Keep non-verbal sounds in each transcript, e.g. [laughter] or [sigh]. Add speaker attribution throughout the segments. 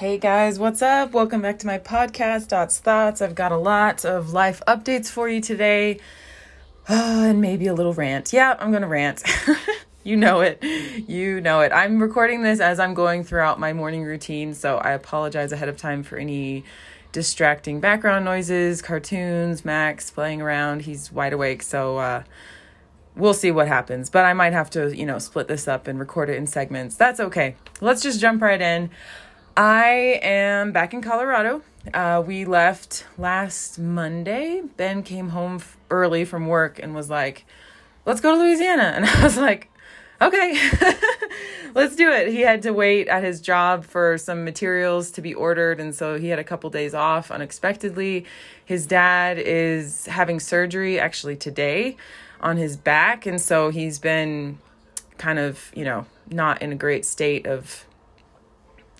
Speaker 1: Hey guys, what's up? Welcome back to my podcast, Dots Thoughts. I've got a lot of life updates for you today uh, [sighs] and maybe a little rant. Yeah, I'm gonna rant. [laughs] you know it. You know it. I'm recording this as I'm going throughout my morning routine, so I apologize ahead of time for any distracting background noises, cartoons, Max playing around. He's wide awake, so uh, we'll see what happens. But I might have to, you know, split this up and record it in segments. That's okay. Let's just jump right in. I am back in Colorado. Uh, we left last Monday. Ben came home f- early from work and was like, let's go to Louisiana. [laughs] And I was like, okay, [laughs] let's do it. He had to wait at his job for some materials to be ordered. And so he had a couple days off unexpectedly. His dad is having surgery actually today on his back. And so he's been kind of, you know, not in a great state of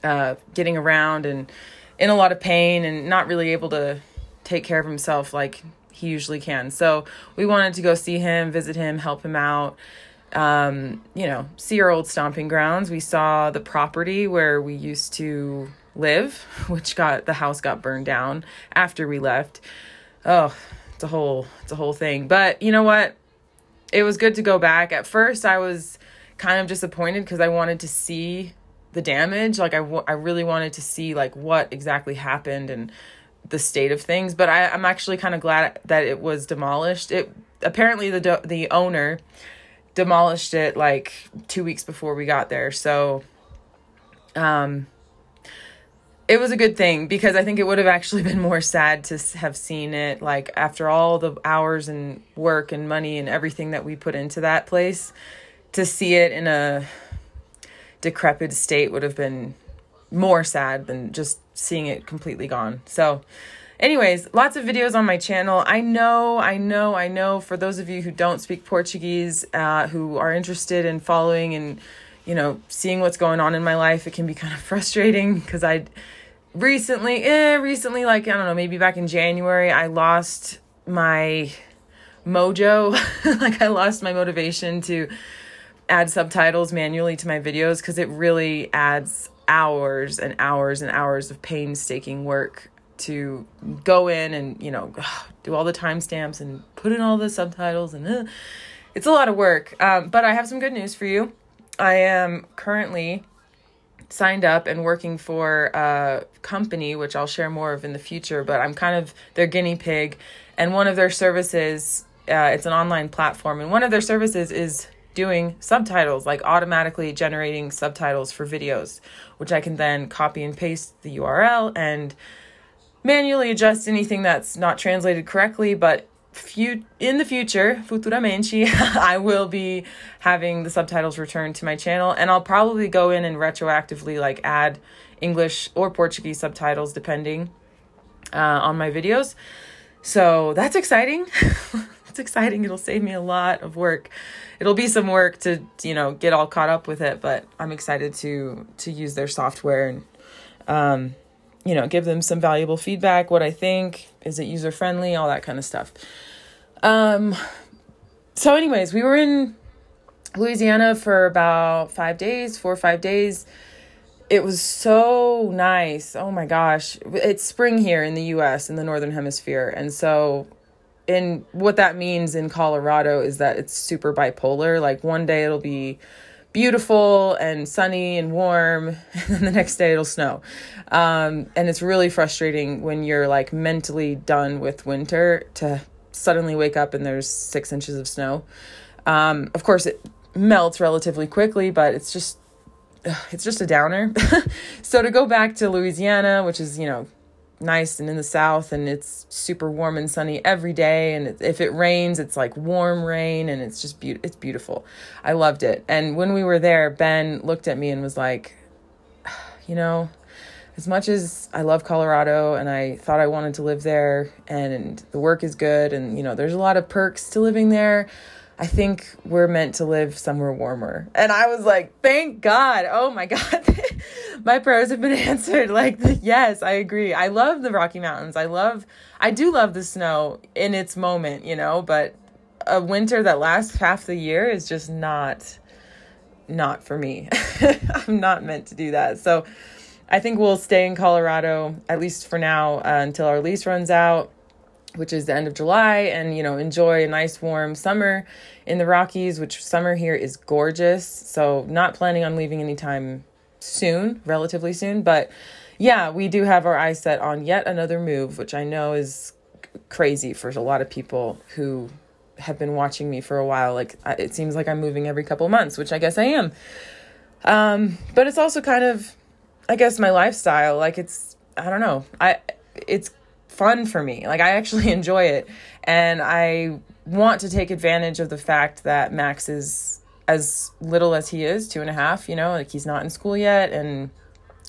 Speaker 1: uh, getting around and in a lot of pain and not really able to take care of himself like he usually can. So we wanted to go see him, visit him, help him out. Um, you know, see our old stomping grounds. We saw the property where we used to live, [laughs] which got the house got burned down after we left. Oh, it's a whole it's a whole thing. But you know what? It was good to go back. At first I was kind of disappointed because I wanted to see the damage like I, w- I really wanted to see like what exactly happened and the state of things but I, i'm actually kind of glad that it was demolished. It apparently the do- the owner demolished it like two weeks before we got there so um it was a good thing because I think it would have actually [laughs] been more sad to have seen it like after all the hours and work and money and everything that we put into that place to see it in a decrepit state would have been more sad than just seeing it completely gone. So, anyways, lots of videos on my channel. I know, I know, I know for those of you who don't speak Portuguese, uh, who are interested in following and, you know, seeing what's going on in my life, it can be kind of [laughs] frustrating because I recently, eh, recently, like, I don't know, maybe back in January, I lost my mojo. [laughs] like, I lost my motivation to add subtitles manually to my videos because it really adds hours and hours and hours of painstaking work to go in and you know do all the timestamps and put in all the subtitles and uh, it's a lot of work. Um, but i have some good news for you. I am currently signed up and working for a company which i'll share more of in the future but i'm kind of their guinea pig. And one of their services uh, it's an online platform and one of their services is doing subtitles, like automatically generating subtitles for videos, which I can then copy and paste the URL and manually adjust anything that's not translated correctly. But in the future, futuramente, [laughs] I will be having the subtitles returned to my channel, and I'll probably go in and retroactively like add English or Portuguese subtitles depending uh, on my videos. So that's exciting. [laughs] it's exciting. It'll save me a lot of work. It'll be some work to you know get all caught up with it but i'm excited to to use their software and um you know give them some valuable feedback what i think is it user friendly all that kind of stuff. Um so anyways we were in louisiana for about five days four or five days. It was so nice. Oh my gosh. It's spring here in the us in the northern hemisphere and so and what that means in Colorado is that it's super bipolar. Like one day it'll be beautiful and sunny and warm, [laughs] and the next day it'll snow. Um, and it's really frustrating when you're like mentally done with winter to suddenly wake up and there's six inches of snow. Um, of course, it melts relatively quickly, but it's just it's just a downer. [laughs] so to go back to Louisiana, which is you know nice and in the south and it's super warm and sunny every day and if it rains it's like warm rain and it's just be- it's beautiful. I loved it. And when we were there, Ben looked at me and was like, [sighs] you know, as much as I love Colorado and I thought I wanted to live there and the work is good and you know, there's a lot of perks to living there. I think we're meant to live somewhere warmer. And I was like, thank God. Oh my [laughs] God. my prayers have been [laughs] answered. Like, yes, I agree. I love the Rocky Mountains. I love, I do love the snow in its moment, you know, but a winter that lasts half the year is just not, not for me. [laughs] I'm not meant to do that. So, I think we'll stay in Colorado at least for now uh, until our lease runs out, which is the end of July, and you know enjoy a nice warm summer in the Rockies. Which summer here is gorgeous. So not planning on leaving anytime soon, relatively soon, but yeah, we do have our eyes set on yet another move, which I know is crazy for a lot of people who have been watching me for a while. Like it seems like I'm moving every couple months, which I guess I am. Um, but it's also kind of, I guess, my lifestyle. Like it's, I don't know, I it's fun for me. Like I actually [laughs] enjoy it, and I want to take advantage of the fact that Max is as little as he is, two and a half. You know, like he's not in school yet, and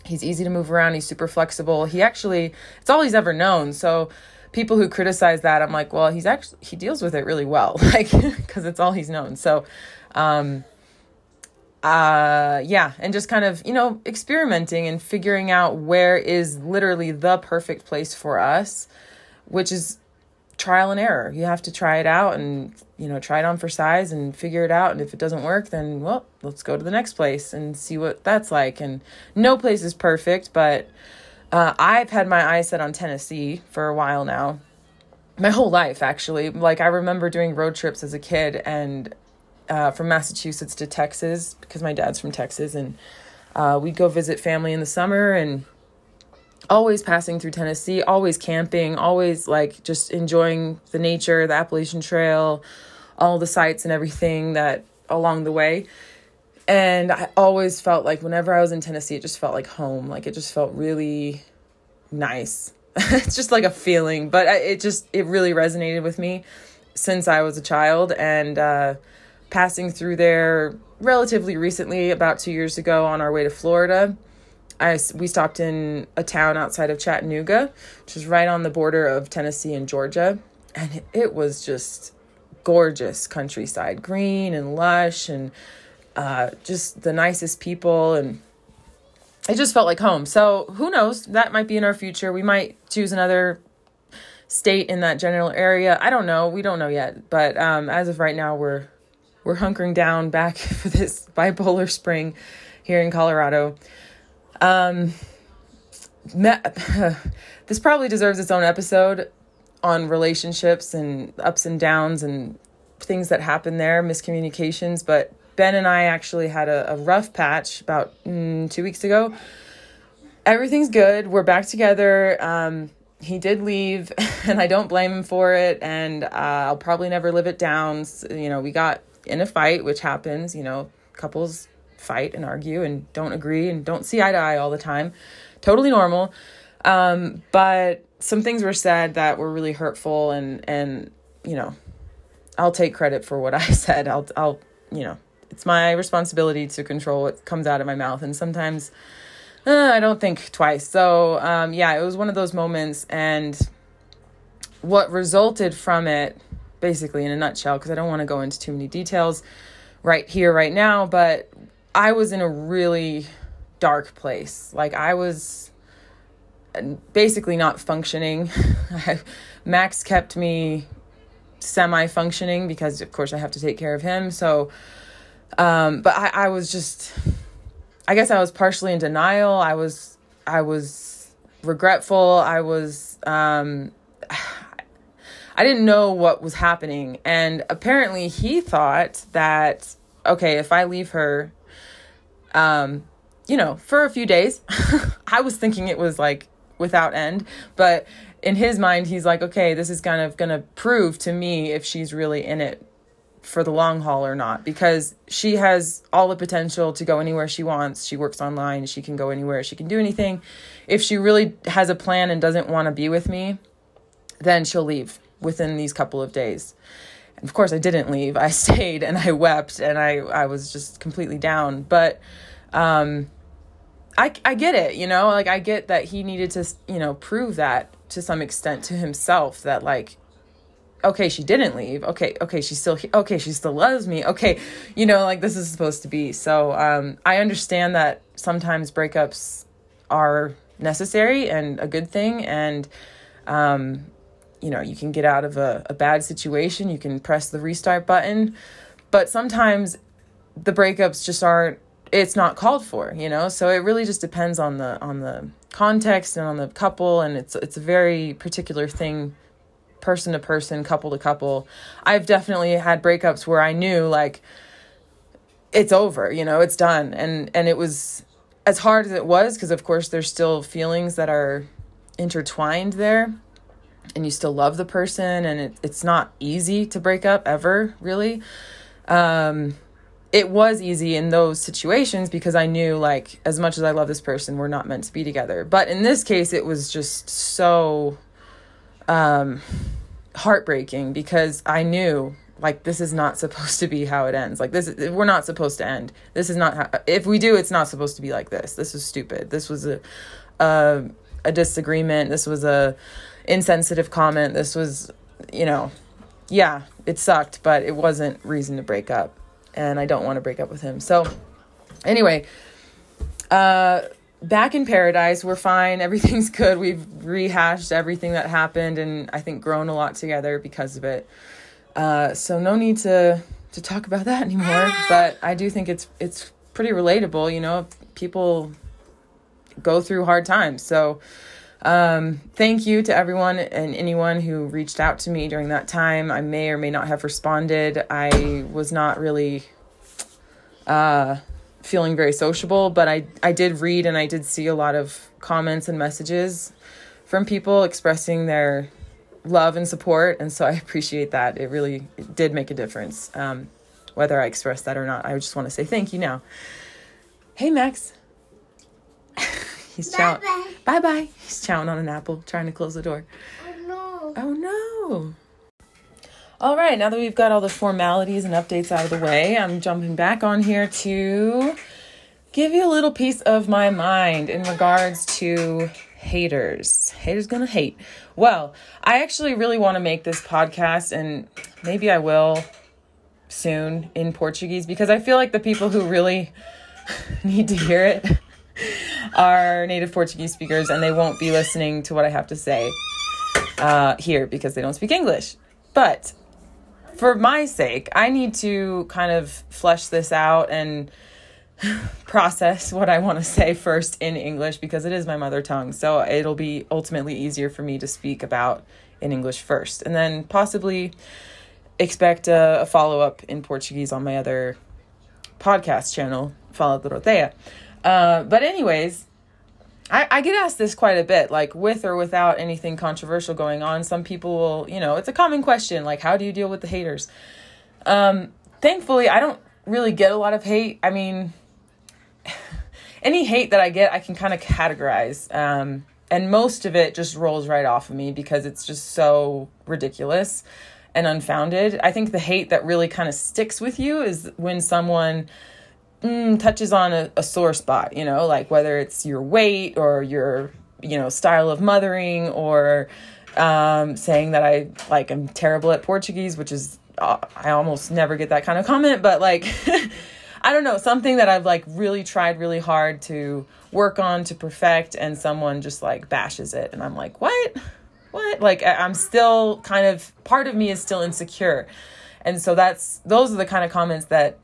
Speaker 1: He's easy to move around. He's super flexible. He actually, it's all he's ever known. So people who criticize that, I'm like, well, he's actually, he deals with it really well, [laughs] like, because it's all he's known. So, um, uh, yeah, and just kind of, you know, experimenting and figuring out where is literally the perfect place for us, which is trial and error. You have to try it out and, you know, try it on for size and figure it out. And if it doesn't work, then, well, let's go to the next place and see what that's like. And no place is perfect, but uh, I've had my eyes set on Tennessee for a while now. My whole life, actually. Like, I remember doing road trips as a kid and uh, from Massachusetts to Texas because my dad's from Texas. And uh, we'd go visit family in the summer and always passing through Tennessee, always camping, always like just enjoying the nature, the Appalachian Trail, all the sights and everything that along the way. And I always felt like whenever I was in Tennessee, it just felt like home. Like it just felt really nice. [laughs] it's just like a feeling, but it just, it really resonated with me since I was a child. And uh, passing through there relatively recently, about two years ago, on our way to Florida I, we stopped in a town outside of Chattanooga, which is right on the border of Tennessee and Georgia. And it, was just gorgeous countryside, green and lush, and uh, just the nicest people. And it just felt like home. So who knows? That might be in our future. We might choose another state in that general area. I don't know. We don't know yet. But um, as of right now, we're we're hunkering down back [laughs] for this bipolar spring here in Colorado. Um, [sighs] this probably deserves its own episode on relationships and ups and downs and things that happen there, miscommunications. But Ben and I actually had a, a rough patch about mm, two weeks ago. Everything's good. We're back together. Um, he did leave, [laughs] and I don't blame him for it. And uh, I'll probably never live it down. So, you know, we got in a fight, which happens. You know, couples fight and argue and don't agree and don't see eye to eye all the time. Totally normal. Um, but some things were said that were really hurtful and and you know, I'll take credit for what [laughs] I said. I'll I'll you know, it's my responsibility to control what comes out of my mouth and sometimes uh, I don't think twice. So, um, yeah, it was one of those moments and what resulted from it basically in a nutshell because I don't want to go into too many details right here right now, but I was in a really dark place. Like I was basically not functioning. [laughs] Max kept me semi functioning because of course I have to take care of him. So um but I, I was just I guess I was partially in denial. I was I was regretful. I was um I didn't know what was happening and apparently he thought that okay, if I leave her um, you know, for a few days. [laughs] I was thinking it was like without end, but in his mind, he's like, okay, this is kind of going to prove to me if she's really in it for the long haul or not because she has all the potential to go anywhere she wants. She works online, she can go anywhere, she can do anything. If she really has a plan and doesn't want to be with me, then she'll leave within these couple of days of course I didn't leave. I [laughs] stayed and I wept and I I was just completely down. But um I I get it, you know? Like I get that he needed to, you know, prove that to some extent to himself that like okay, she didn't leave. Okay, okay, she still okay, she still loves me. Okay, you know, like this is supposed to be. So, um I understand that sometimes breakups are necessary and a good thing and um you know, you can get out of a, a bad situation, you can press the restart button. But sometimes the breakups just aren't it's not called for, you know? So it really just depends on the on the context and on the couple and it's it's a very particular thing person to person, couple to couple. I've definitely had breakups where I knew like it's over, you know, it's done. And and it was as hard as it was because of course there's still feelings that are intertwined there and you still love the person and it, it's not easy to break up ever really. Um, it was easy in those situations because i knew like as much as i love this person we're not meant to be together. But in this case it was just so um, heartbreaking because i knew like this is not supposed to be how it ends. Like this is, we're not supposed to end. This is not how if we do it's not supposed to be like this. This is stupid. This was a a, a disagreement. This was a insensitive comment this was you know yeah it sucked but it wasn't reason to break up and i don't want to break up with him so anyway uh back in paradise we're fine [laughs] everything's good we've rehashed everything that happened and i think grown a lot together because of it uh, so no need to to talk about that anymore. [laughs] But I do think it's it's pretty relatable. You know, people go through hard times. So um, thank you to everyone and anyone who reached out to me during that time. I may or may not have responded. I was not really uh, feeling very sociable, but I I did read and I did see a lot of comments and messages from people expressing their love and support. And so I [laughs] appreciate that. It really it did make a difference. Um, whether I expressed that or not, I just want to say thank you now. Hey, Max. He's chowing. Bye bye. He's chowing on an apple, trying to close the door.
Speaker 2: Oh no.
Speaker 1: Oh no. All right, now that we've got all the formalities and updates out of the way, I'm jumping back on here to give you a little piece of my mind in regards to haters. Haters gonna hate. Well, I actually really want to make this podcast, and maybe I will soon in Portuguese because I feel like the people who really [laughs] need to hear it are native Portuguese speakers, and they won't be listening to what I have to say uh, here because they don't speak English. But for my sake, I need to kind of flesh this out and [sighs] process what I want to say first in English because it is my mother tongue. So it'll be ultimately easier for me to speak about in English first. And then possibly expect a, a follow up in Portuguese on my other podcast channel, Fala Dorotea. Uh, but, anyways, I, I get asked this quite a bit, like with or without anything controversial going on. Some people will, you know, it's a common question, like, how do you deal with the haters? Um, thankfully, I don't really get a lot of hate. I mean, [laughs] any hate that I get, I can kind of categorize. Um, and most of it just rolls right off of me because it's just so ridiculous and unfounded. I think the hate that really kind of sticks with you is when someone mm, touches on a, a sore spot, you know, like whether it's your weight or your, you know, style of mothering or um, saying that I like I'm terrible at Portuguese, which is uh, I almost never get that kind of comment, but like [laughs] I don't know, something that I've like really tried really hard to work on to perfect and someone just like bashes it and I'm like, "What? What?" Like I'm still kind of part of me is still insecure. And so that's those are the kind of comments that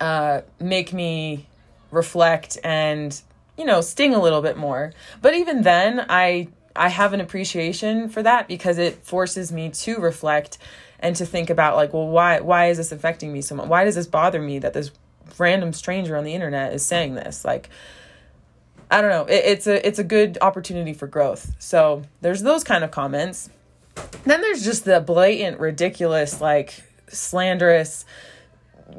Speaker 1: uh make me reflect and you know, sting a little bit more. But even then, I I have an appreciation for that because it forces me to reflect and to think about like well why why is this affecting me so much? Why does this bother me that this random stranger on the internet is saying this? Like i don't know. It, it's a it's a good opportunity for growth. So there's those kind of comments. Then there's just the blatant ridiculous like slanderous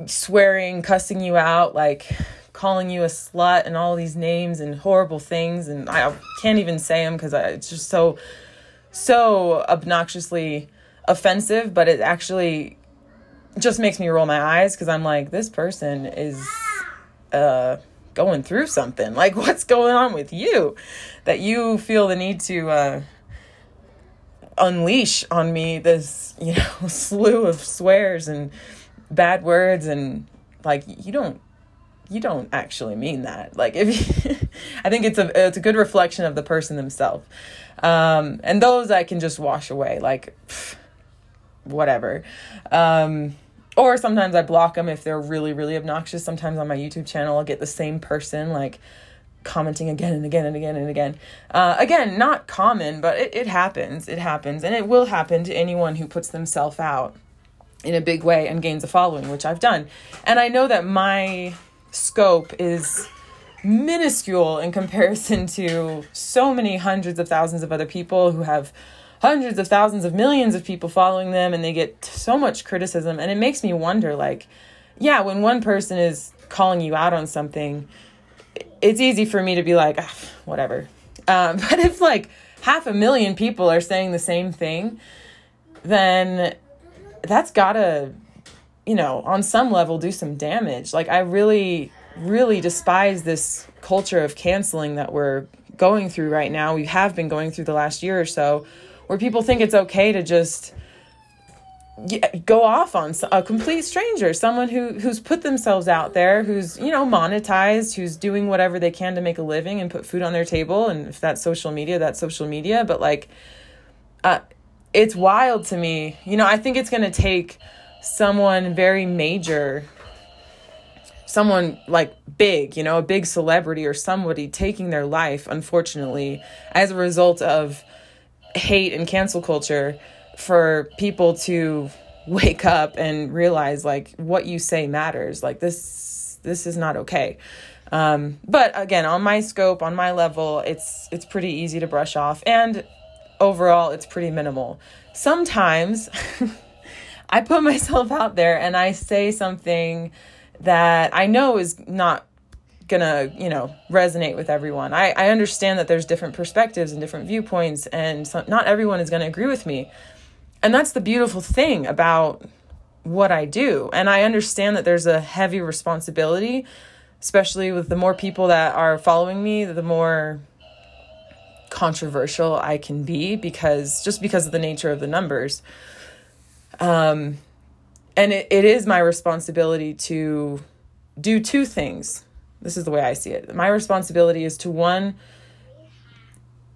Speaker 1: swearing cussing you out like calling you a slut and all these names and horrible things and i can't even say them because it's just so so obnoxiously offensive, but it actually just makes me roll my eyes because I'm like, this person is uh, going through something. [laughs] Like, what's going on with you that you feel the need to uh, unleash on me this, you know, [laughs] slew of swears and bad words and like you don't you don't actually mean that like if you, [laughs] i think it's a it's a good reflection of the person themselves um and those i can just wash away like pff, whatever. Um, or sometimes I block them if they're really, really obnoxious. Sometimes on my YouTube channel, I'll get the same person like commenting again and again and again and again. Uh, again, not common, but it, it happens. It happens. And it will happen to anyone who puts themselves out in a big way and gains a following, which I've done. And I know that my scope is minuscule in comparison [laughs] to so many hundreds of thousands of other people who have hundreds of thousands of millions of people following them and they get so much criticism and it makes me wonder like yeah when one person is calling you out on something it's easy for me to be like ah, whatever um, [laughs] but if like half a million people are saying the same thing then that's gotta you know on some level do some damage like i really really despise this culture of canceling that we're going through right now we have been going through the last year or so where people think it's okay to just go off on a complete stranger, someone who who's put themselves out there, who's you know monetized, who's doing whatever they can to make a living and put food on their table. And if that's social media, that's social media. But like, it's wild to me. You know, I think it's going to take someone very major someone like big, you know, a big celebrity or somebody taking their life, unfortunately, as a result of hate and cancel culture for people to [laughs] wake up and realize like what you say matters. Like this this is not okay. Um, but again on my scope on my level it's it's pretty easy to brush off. And overall it's pretty minimal. Sometimes [laughs] i put myself out there and i say something that i know is not gonna you know resonate with everyone. I, I understand that there's different perspectives and different viewpoints and so not everyone is gonna agree with me. And that's the beautiful thing about what i do. And i understand that there's a heavy responsibility especially with the more people that are following me the more controversial i can be because just because of the nature of the numbers um and it, it is my responsibility to do two things this is the way I see it. My responsibility is to one,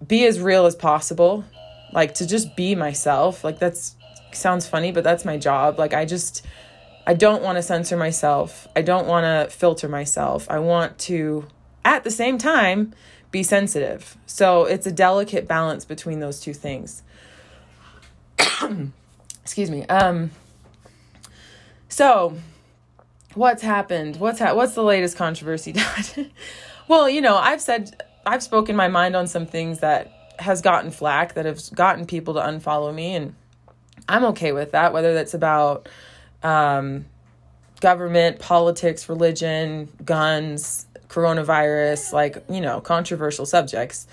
Speaker 1: be as real as possible, like to just be myself. Like that's sounds funny, but that's my job. Like I just, I don't want to censor myself. I don't want to filter myself. I want to, at the same time, be sensitive. So it's a delicate balance between those two things. [coughs] Excuse me. Um, so what's happened? What's ha- what's the latest controversy, [laughs] Dad? well, you know, I've said I've spoken my mind on some things that has gotten flack that have gotten people to unfollow me and I'm okay with that whether that's about um, government, politics, religion, guns, coronavirus, like, you know, controversial subjects.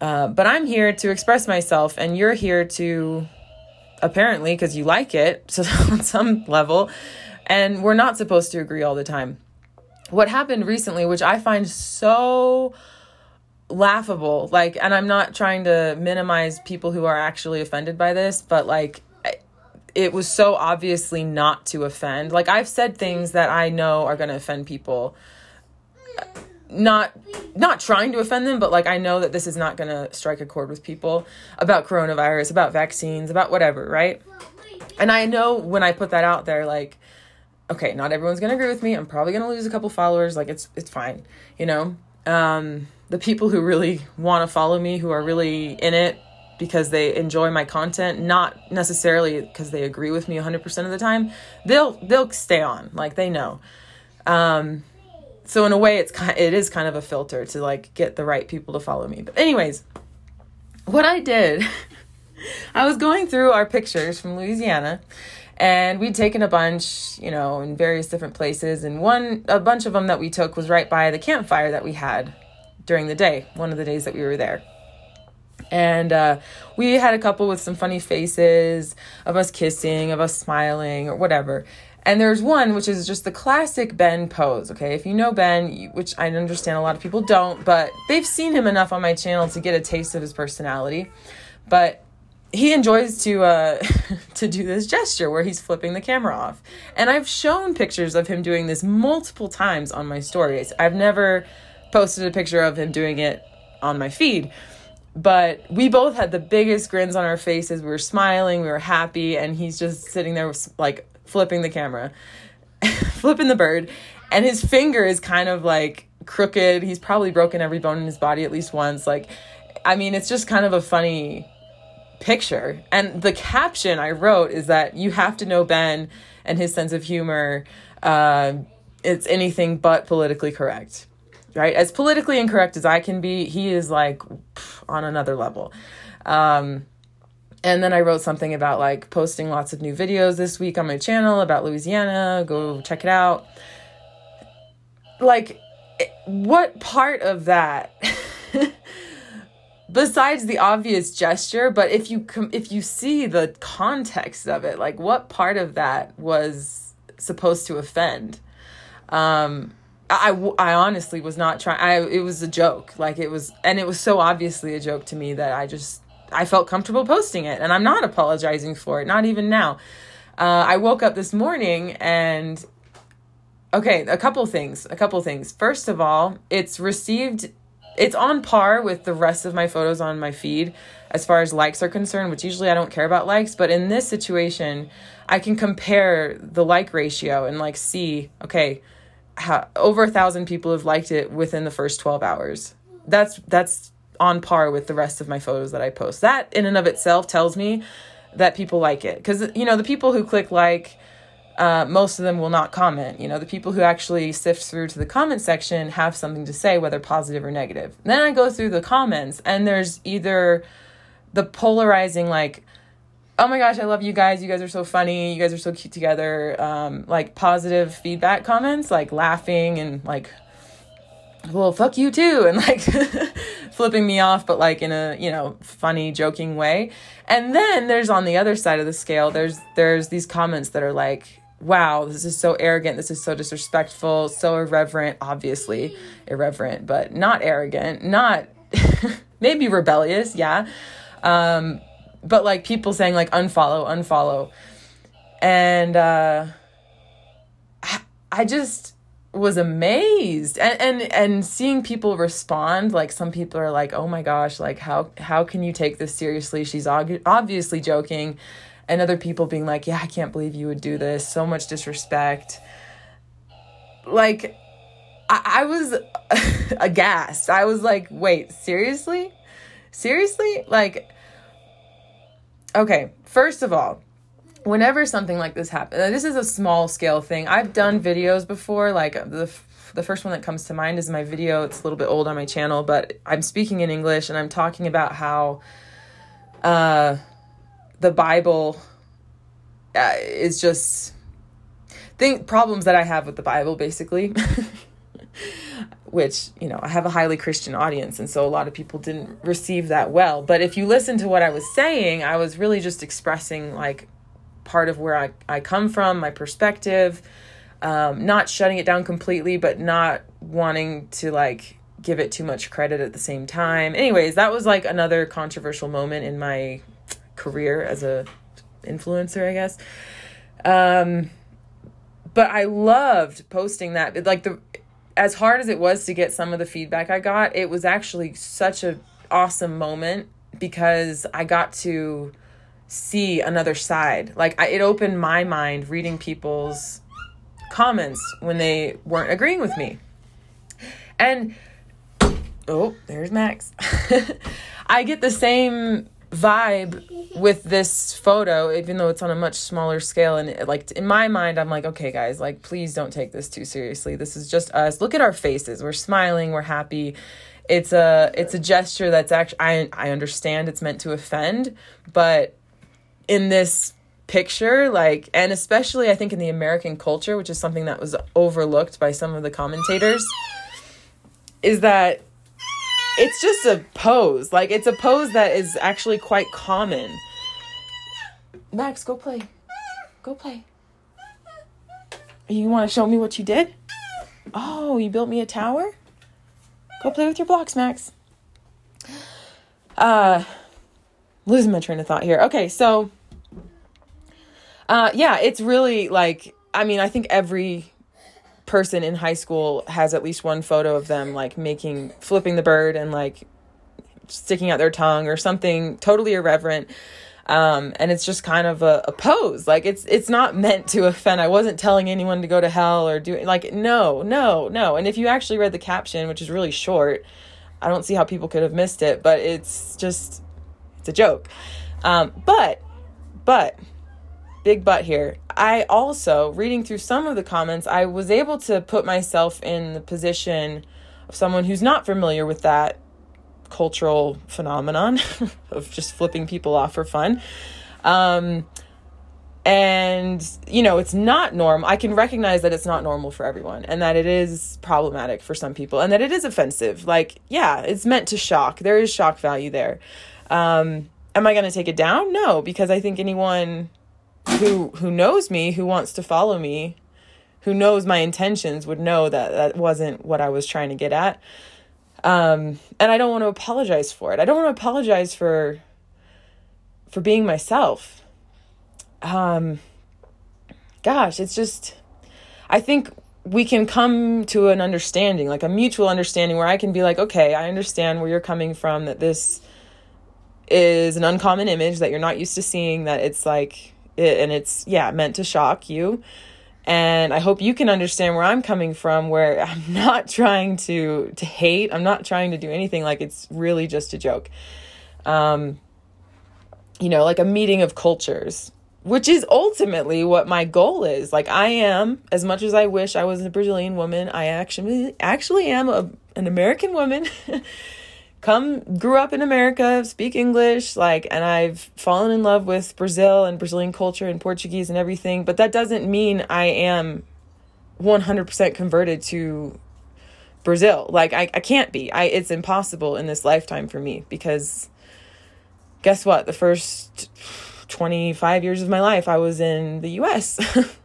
Speaker 1: Uh, but I'm here to express myself, and you're here to apparently, because you like it, [laughs] so [laughs] on some level, and we're not supposed to agree all the time. What happened recently, which I find so laughable, like, and I'm not trying to minimize people who are actually offended by this, but like, it was so obviously not to offend. Like, I've said things that I know are going to offend people not not trying to offend them but like i know that this is not going to strike a chord with people about coronavirus about vaccines about whatever right and i know when i put that out there like okay, not everyone's gonna agree with me. I'm probably gonna lose a couple followers. Like it's it's fine, you know. Um, the people who really want to follow me, who are really in it because they enjoy my content, not necessarily because they agree with me 100% of the time, they'll they'll stay on. Like they know. Um, so in a way, it's kind it is kind of a filter to like get the right people to follow me. But anyways, what I did, [laughs] I was going through our pictures from Louisiana and we'd taken a bunch you know in various different places and one a bunch of them that we took was right by the campfire that we had during the day one of the days that we were there and uh, we had a couple with some funny faces of us kissing of us smiling or whatever and there's one which is just the classic ben pose okay if you know ben which i understand a lot of people don't but they've seen him enough on my channel to get a taste of his personality but he enjoys to uh [laughs] to do this gesture where he's flipping the camera off. And I've shown pictures of him doing this multiple times on my stories. I've never posted a picture of him doing it on my feed. But we both had the biggest grins on our faces. We were smiling, we were happy, and he's just sitting there with, like flipping the camera, [laughs] flipping the bird, and his finger is kind of like crooked. He's probably broken every bone in his body at least once. Like, I mean, it's just kind of a funny picture. And the caption I wrote is that you have to know Ben and his sense of humor. Uh, it's anything but politically correct, right? As politically incorrect as I can be, he is like pff, on another level. Um, and then I wrote something about like posting lots of new videos this week on my channel about Louisiana. Go check it out. Like, what part of that? [laughs] besides the obvious gesture but if you com- if you see the context of it like what part of that was supposed to offend um I, I honestly was not trying i it was a joke like it was and it was so obviously a joke to me that i just i felt comfortable posting it and i'm not apologizing for it not even now uh, i woke up this morning and okay a couple things a couple things first of all it's received it's on par with the rest of my photos on my feed as far as likes are concerned, which usually I don't care about likes, but in this situation, I can compare the like ratio and like see, okay, how, over a thousand people have liked it within the first 12 hours. That's that's on par with the rest of my photos that I post. That in and of itself tells me that people like it. Because, you know, the people who click like, uh, most of them will not comment. You know, the people who actually sift through to the comment section have something to say, whether positive or negative. Then I go through the comments, and there's either the polarizing, like, oh my gosh, I love you guys. You guys are so funny. You guys are so cute together. Um, like positive feedback comments, like laughing and like, well, fuck you too. And like [laughs] flipping me off, but like in a, you know, funny, joking way. And then there's on the other side of the scale, there's, there's these comments that are like, wow, this is so arrogant, this is so disrespectful, so irreverent, obviously irreverent, but not arrogant, not [laughs] maybe rebellious, yeah. Um, but like people saying like unfollow, unfollow. And uh I just was amazed and and and seeing people respond like some people are like oh my gosh like how how can you take this seriously she's obviously joking and other people being like, yeah, I can't believe you would do this. So much disrespect. Like, I, I was [laughs] aghast. I was like, wait, seriously? Seriously? Like, okay, first of all, whenever something like this happens, this is a small scale thing. I've done videos before, like the the first one that comes to mind is my video. It's a little bit old on my channel, but I'm speaking in English and I'm talking about how uh the Bible uh, is just think problems that I have with the Bible, basically. [laughs] Which, you know, I have a highly Christian audience, and so a lot of people didn't receive that well. But if you listen to what I was saying, I was really just expressing like part of where I, I come from, my perspective, um, not shutting it down completely, but not wanting to like give it too much credit at the same time. Anyways, that was like another controversial moment in my career as a influencer, I guess. Um, but I loved posting that. Like the as hard as it was to get some of the feedback I got, it was actually such a awesome moment because I got to see another side. Like I, it opened my mind reading people's comments when they weren't agreeing with me. And oh, there's Max. [laughs] I get the same vibe with this photo even though it's on a much smaller scale and it, like in my mind I'm like okay guys like please don't take this too seriously this is just us look at our faces we're smiling we're happy it's a it's a gesture that's actually I I understand it's meant to offend but in this picture like and especially I think in the American culture which is something that was overlooked by some of the commentators is that it's just a pose. Like it's a pose that is actually quite common. Max, go play. Go play. You want to show me what you did? Oh, you built me a tower? Go play with your blocks, Max. Uh losing my train of thought here. Okay, so uh yeah, it's really like I mean, I think every person in high school has at least one photo of them like making flipping the bird and like sticking out their tongue or something totally irreverent Um, and it's just kind of a, a pose. Like it's it's not meant to offend. I wasn't telling anyone to go to hell or do like no, no, no. And if you actually read the caption, which is really short, I don't see how people could have missed it, but it's just it's a joke. Um, but but big but here. I also reading through some of the comments, I was able to put myself in the position of someone who's not familiar with that cultural phenomenon [laughs] of just flipping people off for fun. Um, and you know it's not normal i can recognize that it's not normal for everyone and that it is problematic for some people and that it is offensive like yeah it's meant to shock there is shock value there um, am i going to take it down no because i think anyone who who knows me who wants to follow me who knows my intentions would know that that wasn't what i was trying to get at um, and I don't want to apologize for it. I don't want to apologize for for being myself. Um, gosh, it's just I think we can come to an understanding, like a mutual understanding where I can be like, okay, I understand where you're coming from, that this is an uncommon image that you're not used to seeing, that it's like, it, and it's, yeah, meant to shock you. And I hope you can understand where I'm coming from where [laughs] I'm not trying to to hate. I'm not trying to do anything like it's really just a joke. Um you know, like a meeting of cultures, which is ultimately what my goal is. Like I am as much as I wish I was a Brazilian woman, I actually actually am a, an American woman. [laughs] come grew up in America, speak English, like and I've fallen in love with Brazil and Brazilian culture and Portuguese and everything, but that doesn't mean I am 100% converted to Brazil. Like I I can't be. I it's impossible in this lifetime for me because guess what? The first 25 years of my life I was in the US.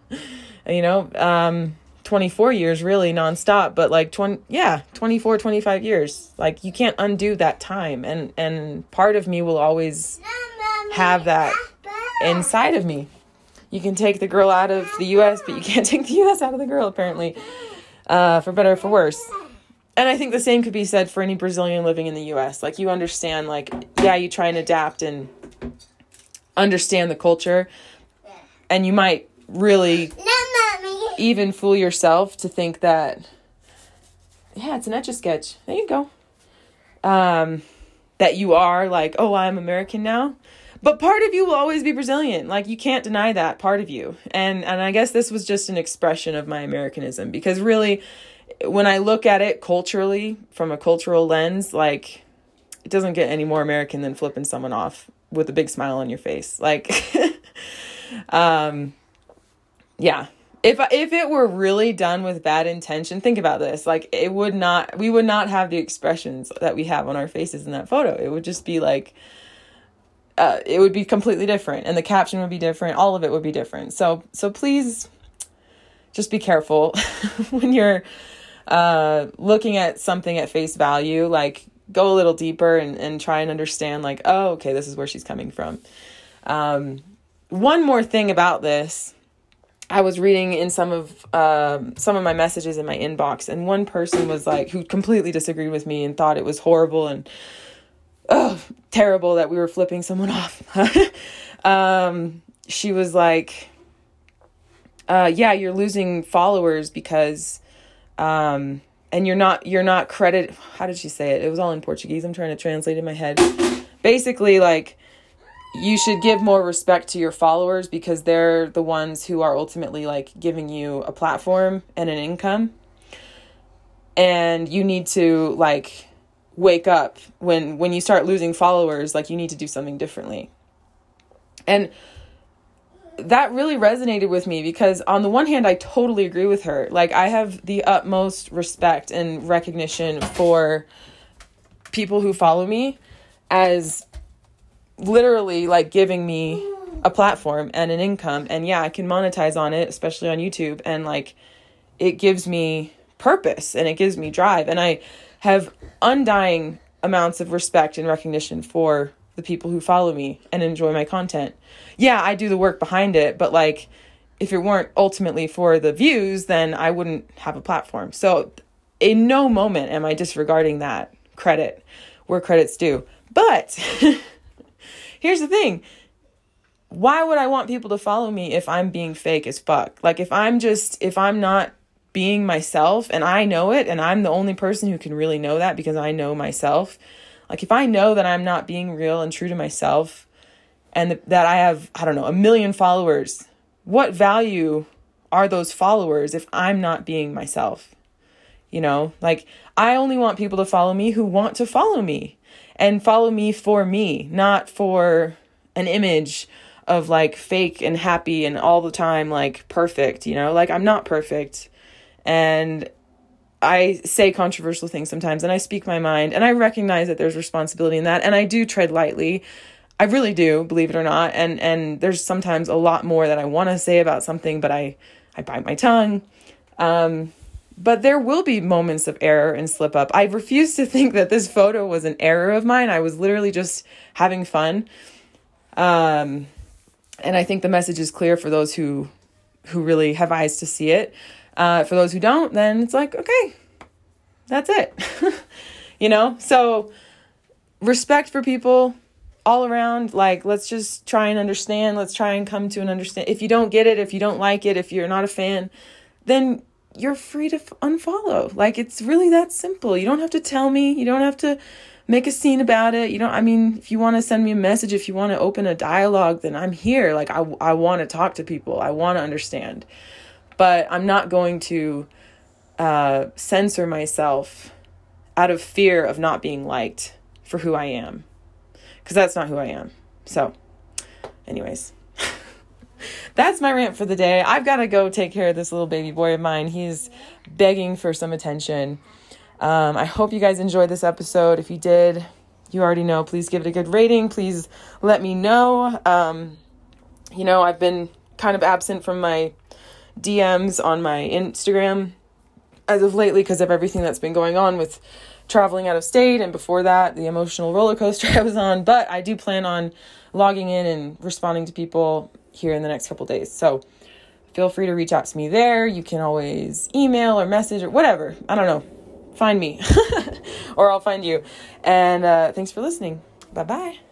Speaker 1: [laughs] you know, um 24 years really nonstop but like 20 yeah 24 25 years. Like you can't undo that time and and part of me will always have that inside of me. You can take the girl out of the US but you can't [laughs] take the US out of the girl apparently uh, for better or for worse. And I think the same could be said for any Brazilian living in the US like you understand like yeah you try and adapt and understand the culture and you might really even fool yourself to think that yeah it's an etch a sketch. There you go. Um that you are like oh i'm american now. But part of you will always be brazilian. Like you can't deny that part of you. And and i guess this was just an expression of my americanism because really when i look at it culturally from a cultural lens like it doesn't get any more american than flipping someone off with a big smile on your face. Like [laughs] um yeah if if it were really done with bad intention think about this like it would not we would not have the expressions that we have on our faces in that photo. It would just be like uh, it would be completely different and the caption would be different all of it would be different. So so please just be careful [laughs] when you're uh, looking at something at face value like go a little deeper and, and try and understand like oh okay this is where she's coming from. Um, one more thing about this I was reading in some of um, some of my messages in my inbox, and one person was like, who completely disagreed with me and thought it was horrible and oh, terrible that we were flipping someone off. [laughs] um, she was like, uh, "Yeah, you're losing followers because, um, and you're not you're not credit. How did she say it? It was all in Portuguese. I'm trying to translate in my head. Basically, like." You should give more respect to your followers because they're the ones who are ultimately like giving you a platform and an income. And you need to like wake up when when you start losing followers like you need to do something differently. And that really resonated with me because on the one hand I totally agree with her. Like I have the utmost respect and recognition for people who follow me as literally like giving me a platform and an income and yeah i can monetize on it especially on youtube and like it gives me purpose and it gives me drive and i have undying amounts of respect and recognition for the people who follow me and enjoy my content. Yeah i do the work behind it but like if it weren't ultimately for the views then i wouldn't have a platform. So in no moment am i disregarding that credit where credit's due. But [laughs] here's the thing why would I want people to follow me if I'm being fake as fuck? Like if I'm just if I'm not being myself and I know it and I'm the only person who can really know that because I know myself. Like if I know that I'm not being real and true to myself and that I have I don't know, a million followers, what value are those followers if I'm not being myself? You know, like I only want people to follow me who want to follow me and follow me for me, not for an image of like fake and happy and all the time like perfect, you know? Like I'm not perfect. And I say controversial things sometimes and I speak my mind and I recognize that there's responsibility in that and I do tread lightly. I really do, believe it or not. And and there's sometimes a lot more that I want to say about something, but I I bite my tongue. Um but there will be moments of error and slip up. I refuse to think that this photo was an error of mine. I was literally just having fun. Um and I think the message is clear for those who who really have eyes to see it. Uh, for those who don't, then it's like, okay, that's it. [laughs] you know? So respect for people all around. Like, let's just try and understand. Let's try and come to an understand. If you don't get it, if you don't like it, if you're not a fan, then you're free to unfollow. Like, it's really that simple. You don't have to tell me. You don't have to make a scene about it. You don't I mean, if you want to send me a message, if you want to open a dialogue, then I'm here. Like, I, I want to talk to people, I want to understand. But I'm not going to uh, censor myself out of fear of not being liked for who I am. Because that's not who I am. So, anyways. That's my rant for the day. I've got to go take care of this little baby boy of mine. He's begging for some attention. Um, I hope you guys enjoyed this episode. If you did, you already know, please give it a good rating. Please let me know. Um, you know, I've been kind of absent from my DMs on my Instagram as of lately because of everything that's been going on with traveling out of state and before that the emotional roller coaster [laughs] I was on but I do plan on logging in and responding to people here in the next couple days so feel free to reach out to me there you can always email or message or whatever I don't know find me [laughs] or I'll find you. And uh, thanks for listening. Bye bye.